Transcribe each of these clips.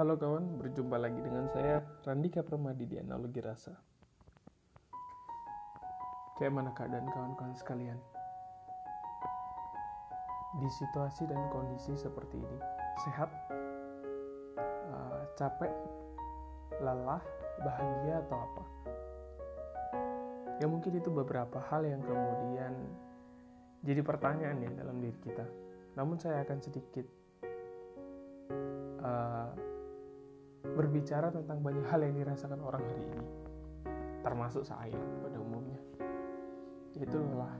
Halo kawan, berjumpa lagi dengan saya Randika Permadi di Analogi Rasa. Kayak mana keadaan kawan-kawan sekalian? Di situasi dan kondisi seperti ini, sehat, uh, capek, lelah, bahagia atau apa? Ya mungkin itu beberapa hal yang kemudian jadi pertanyaan ya dalam diri kita. Namun saya akan sedikit berbicara tentang banyak hal yang dirasakan orang hari ini, termasuk saya pada umumnya, yaitu lelah.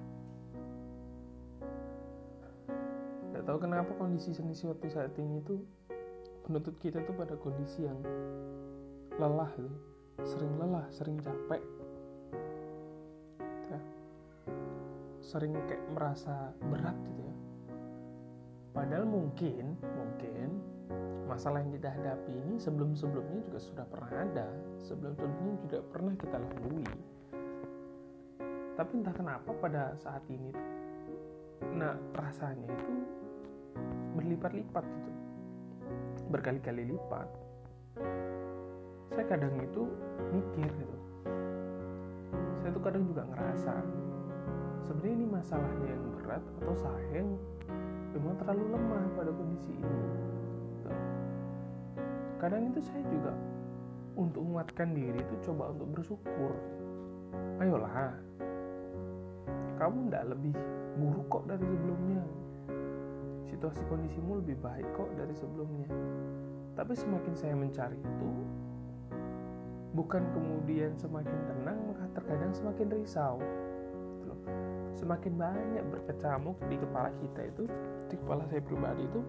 Tidak tahu kenapa kondisi seni seperti saat ini itu menuntut kita tuh pada kondisi yang lelah, gitu. sering lelah, sering capek, ya. sering kayak merasa berat gitu ya. Padahal mungkin, mungkin masalah yang kita hadapi ini sebelum-sebelumnya juga sudah pernah ada, sebelum-sebelumnya juga pernah kita lalui. Tapi entah kenapa pada saat ini tuh, nah rasanya itu berlipat-lipat gitu, berkali-kali lipat. Saya kadang itu mikir gitu, saya tuh kadang juga ngerasa sebenarnya ini masalahnya yang berat atau saya yang memang terlalu lemah pada kondisi ini kadang itu saya juga untuk menguatkan diri itu coba untuk bersyukur. Ayolah. Kamu tidak lebih buruk kok dari sebelumnya. Situasi kondisimu lebih baik kok dari sebelumnya. Tapi semakin saya mencari itu bukan kemudian semakin tenang maka terkadang semakin risau. Semakin banyak berkecamuk di kepala kita itu di kepala saya pribadi itu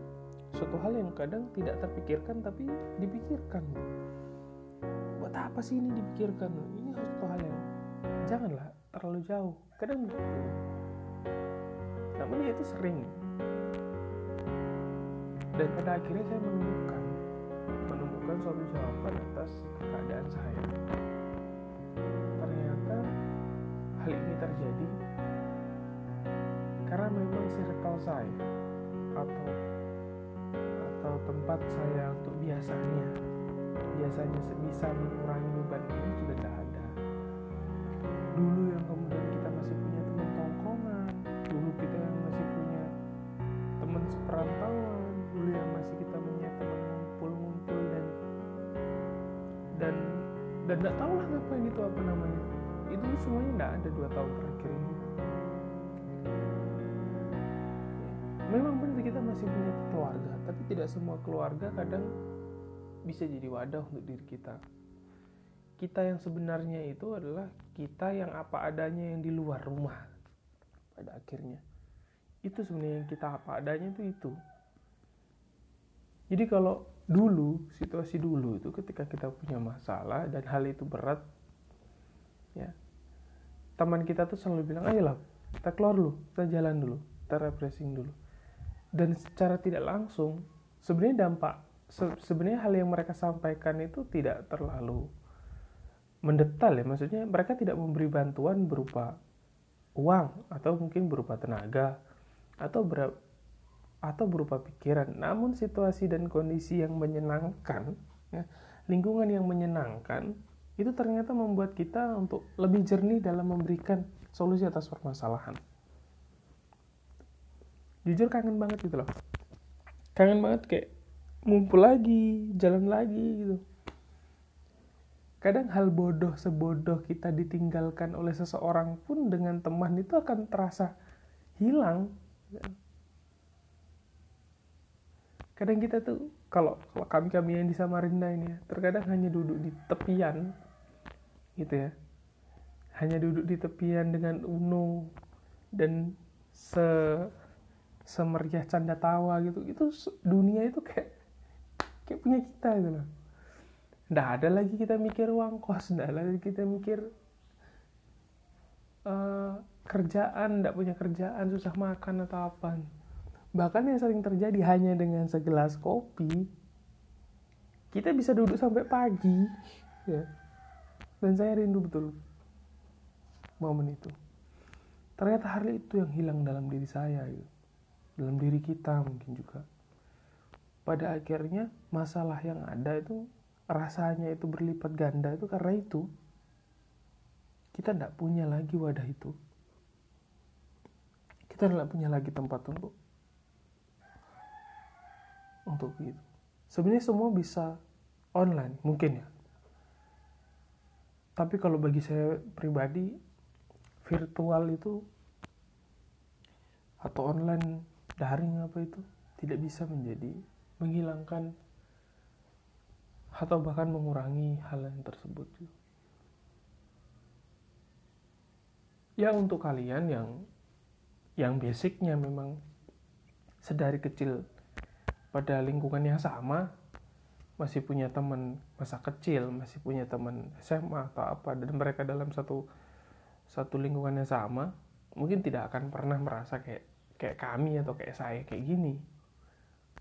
suatu hal yang kadang tidak terpikirkan tapi dipikirkan. Buat apa sih ini dipikirkan? Ini suatu hal yang janganlah terlalu jauh. Kadang begitu. Namun ya itu sering. Dan pada akhirnya saya menemukan menemukan suatu jawaban atas keadaan saya. Ternyata hal ini terjadi karena memang circle saya atau atau tempat saya untuk biasanya. Biasanya bisa mengurangi beban ini sudah tidak ada. Dulu yang kemudian kita masih punya teman tongkongan dulu kita yang masih punya teman seperantauan dulu yang masih kita punya teman ngumpul-ngumpul dan dan dan tidak tahu lah ngapain itu apa namanya. Itu semuanya tidak ada dua tahun terakhir ini. Memang benar kita masih punya tidak semua keluarga kadang bisa jadi wadah untuk diri kita. Kita yang sebenarnya itu adalah kita yang apa adanya yang di luar rumah pada akhirnya. Itu sebenarnya yang kita apa adanya itu itu. Jadi kalau dulu situasi dulu itu ketika kita punya masalah dan hal itu berat ya teman kita tuh selalu bilang ayolah kita keluar dulu kita jalan dulu kita refreshing dulu. Dan secara tidak langsung sebenarnya dampak se sebenarnya hal yang mereka sampaikan itu tidak terlalu mendetail ya. Maksudnya mereka tidak memberi bantuan berupa uang atau mungkin berupa tenaga atau ber atau berupa pikiran. Namun situasi dan kondisi yang menyenangkan ya, lingkungan yang menyenangkan itu ternyata membuat kita untuk lebih jernih dalam memberikan solusi atas permasalahan. Jujur kangen banget gitu loh kangen banget kayak ngumpul lagi jalan lagi gitu. Kadang hal bodoh sebodoh kita ditinggalkan oleh seseorang pun dengan teman itu akan terasa hilang. Kadang kita tuh kalau kalau kami kami yang di Samarinda ini ya terkadang hanya duduk di tepian gitu ya. Hanya duduk di tepian dengan Uno dan se semeriah canda tawa gitu itu dunia itu kayak kayak punya kita gitu loh. Nggak ada lagi kita mikir uang kos nggak ada lagi kita mikir uh, kerjaan nggak punya kerjaan susah makan atau apa. Bahkan yang sering terjadi hanya dengan segelas kopi kita bisa duduk sampai pagi ya. Dan saya rindu betul momen itu. Ternyata hal itu yang hilang dalam diri saya gitu dalam diri kita mungkin juga. Pada akhirnya masalah yang ada itu rasanya itu berlipat ganda itu karena itu. Kita tidak punya lagi wadah itu. Kita tidak punya lagi tempat untuk untuk itu. Sebenarnya semua bisa online mungkin ya. Tapi kalau bagi saya pribadi virtual itu atau online daring apa itu tidak bisa menjadi menghilangkan atau bahkan mengurangi hal yang tersebut. Ya untuk kalian yang yang basicnya memang sedari kecil pada lingkungan yang sama masih punya teman masa kecil masih punya teman SMA atau apa dan mereka dalam satu satu lingkungan yang sama mungkin tidak akan pernah merasa kayak kayak kami atau kayak saya kayak gini.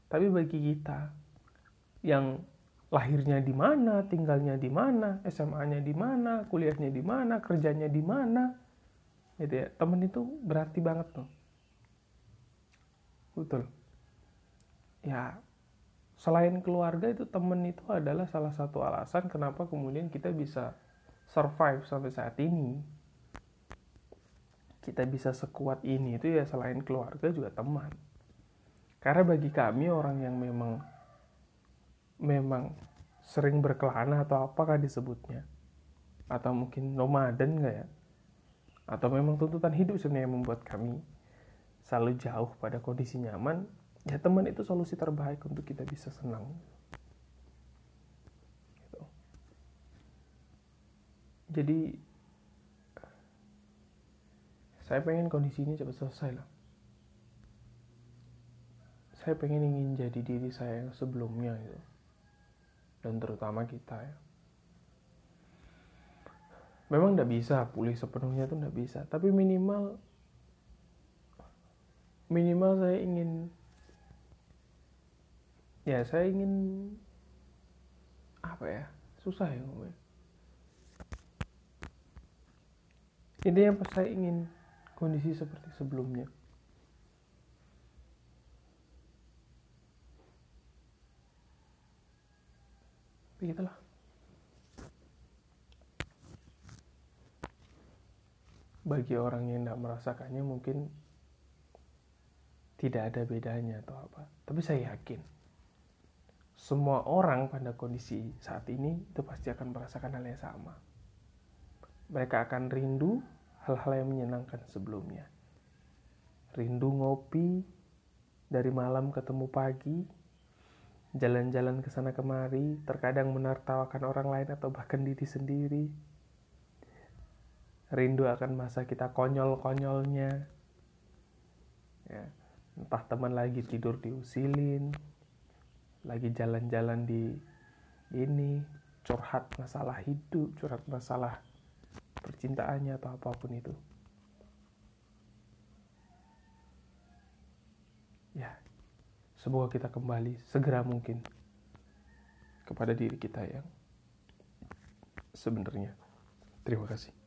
Tapi bagi kita yang lahirnya di mana tinggalnya di mana SMA-nya di mana kuliahnya di mana kerjanya di mana gitu ya temen itu berarti banget tuh. Betul. Ya selain keluarga itu temen itu adalah salah satu alasan kenapa kemudian kita bisa survive sampai saat ini kita bisa sekuat ini itu ya selain keluarga juga teman. Karena bagi kami orang yang memang memang sering berkelana atau apakah disebutnya atau mungkin nomaden nggak ya atau memang tuntutan hidup sebenarnya yang membuat kami selalu jauh pada kondisi nyaman ya teman itu solusi terbaik untuk kita bisa senang gitu. jadi saya pengen kondisi ini cepat selesai lah saya pengen ingin jadi diri saya yang sebelumnya gitu. Dan terutama kita ya. Memang tidak bisa pulih sepenuhnya itu tidak bisa. Tapi minimal minimal saya ingin ya saya ingin apa ya susah ya ngomongnya. Pas saya ingin kondisi seperti sebelumnya. Begitulah. Bagi orang yang tidak merasakannya mungkin tidak ada bedanya atau apa. Tapi saya yakin semua orang pada kondisi saat ini itu pasti akan merasakan hal yang sama. Mereka akan rindu hal-hal yang menyenangkan sebelumnya. Rindu ngopi, dari malam ketemu pagi, jalan-jalan ke sana kemari, terkadang menertawakan orang lain atau bahkan diri sendiri. Rindu akan masa kita konyol-konyolnya. Ya, entah teman lagi tidur diusilin, lagi jalan-jalan di ini, curhat masalah hidup, curhat masalah percintaannya atau apa pun itu. Ya, semoga kita kembali segera mungkin kepada diri kita yang sebenarnya. Terima kasih.